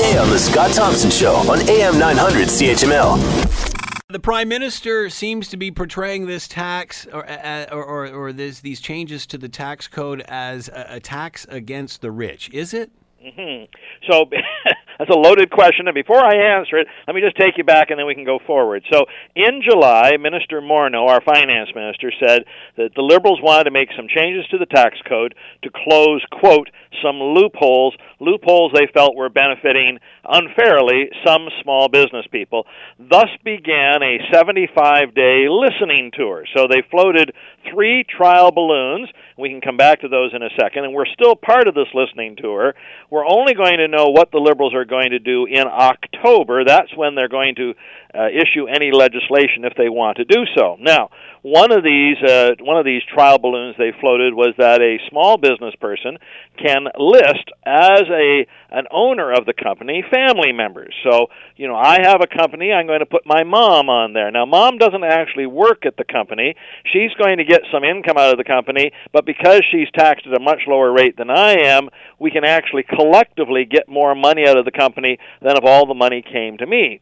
weekday on The Scott Thompson Show on AM 900 CHML. The prime minister seems to be portraying this tax or uh, or, or, or this, these changes to the tax code as a, a tax against the rich. Is it? Mm-hmm. So that's a loaded question, and before I answer it, let me just take you back, and then we can go forward. So in July, Minister Morneau, our finance minister, said that the Liberals wanted to make some changes to the tax code to close, quote, some loopholes, loopholes they felt were benefiting unfairly some small business people. Thus began a 75-day listening tour. So they floated three trial balloons. We can come back to those in a second, and we're still part of this listening tour we're only going to know what the Liberals are going to do in October. That's when they're going to uh, issue any legislation if they want to do so. Now, one of these uh, one of these trial balloons they floated was that a small business person can list as a an owner of the company family members. So, you know, I have a company, I'm going to put my mom on there. Now, mom doesn't actually work at the company. She's going to get some income out of the company, but because she's taxed at a much lower rate than I am, we can actually collectively get more money out of the company than if all the money came to me.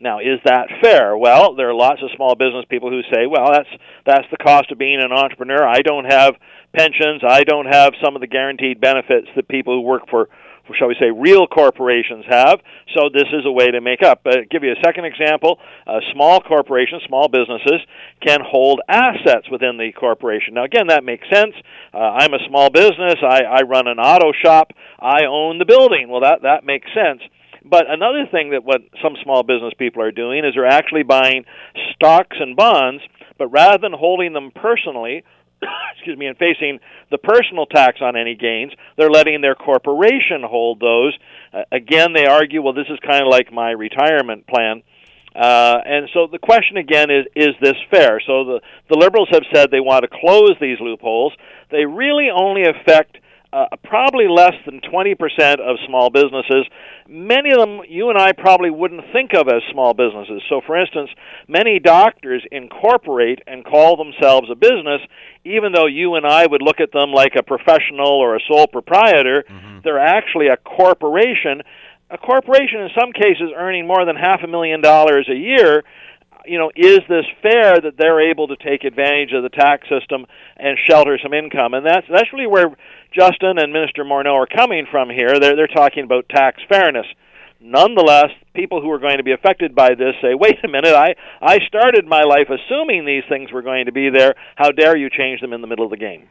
Now, is that fair? Well, there are lots of small business people who say, "Well, that's that's the cost of being an entrepreneur. I don't have pensions. I don't have some of the guaranteed benefits that people who work for shall we say, real corporations have. So this is a way to make up. Uh, give you a second example. Uh, small corporations, small businesses can hold assets within the corporation. Now, again, that makes sense. Uh, I'm a small business. I, I run an auto shop. I own the building. Well, that that makes sense. But another thing that what some small business people are doing is they're actually buying stocks and bonds, but rather than holding them personally, excuse me, and facing the personal tax on any gains, they're letting their corporation hold those. Uh, again, they argue, well, this is kind of like my retirement plan. Uh, and so the question again is, is this fair? So the, the liberals have said they want to close these loopholes. They really only affect uh, probably less than 20% of small businesses. Many of them you and I probably wouldn't think of as small businesses. So, for instance, many doctors incorporate and call themselves a business, even though you and I would look at them like a professional or a sole proprietor. Mm-hmm. They're actually a corporation. A corporation, in some cases, earning more than half a million dollars a year you know, is this fair that they're able to take advantage of the tax system and shelter some income? And that's that's really where Justin and Minister Morneau are coming from here. They're they're talking about tax fairness. Nonetheless, people who are going to be affected by this say, "Wait a minute! I I started my life assuming these things were going to be there. How dare you change them in the middle of the game?"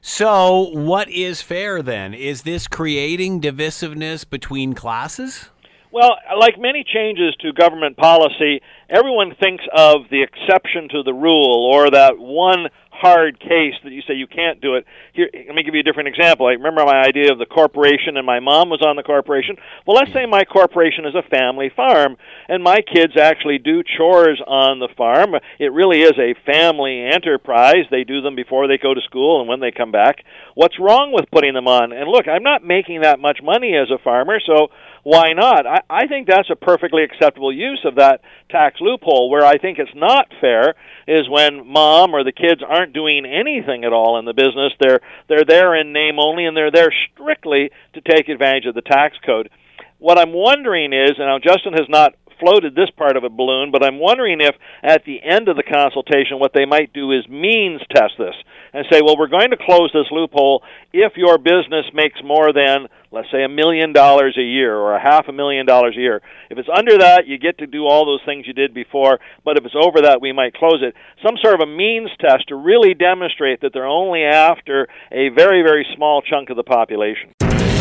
So, what is fair then? Is this creating divisiveness between classes? Well, like many changes to government policy, everyone thinks of the exception to the rule or that one hard case that you say you can't do it. Here, let me give you a different example. I remember my idea of the corporation, and my mom was on the corporation. Well, let's say my corporation is a family farm, and my kids actually do chores on the farm. It really is a family enterprise. They do them before they go to school and when they come back. What's wrong with putting them on? And look, I'm not making that much money as a farmer, so why not? I, I think that's a perfectly acceptable use of that tax loophole. Where I think it's not fair is when mom or the kids aren't doing anything at all in the business. They're they're there in name only, and they're there strictly to take advantage of the tax code. What I'm wondering is, and now Justin has not floated this part of a balloon, but I'm wondering if at the end of the consultation what they might do is means test this and say, well, we're going to close this loophole if your business makes more than, let's say, a million dollars a year or a half a million dollars a year. If it's under that, you get to do all those things you did before, but if it's over that, we might close it. Some sort of a means test to really demonstrate that they're only after a very, very small chunk of the population.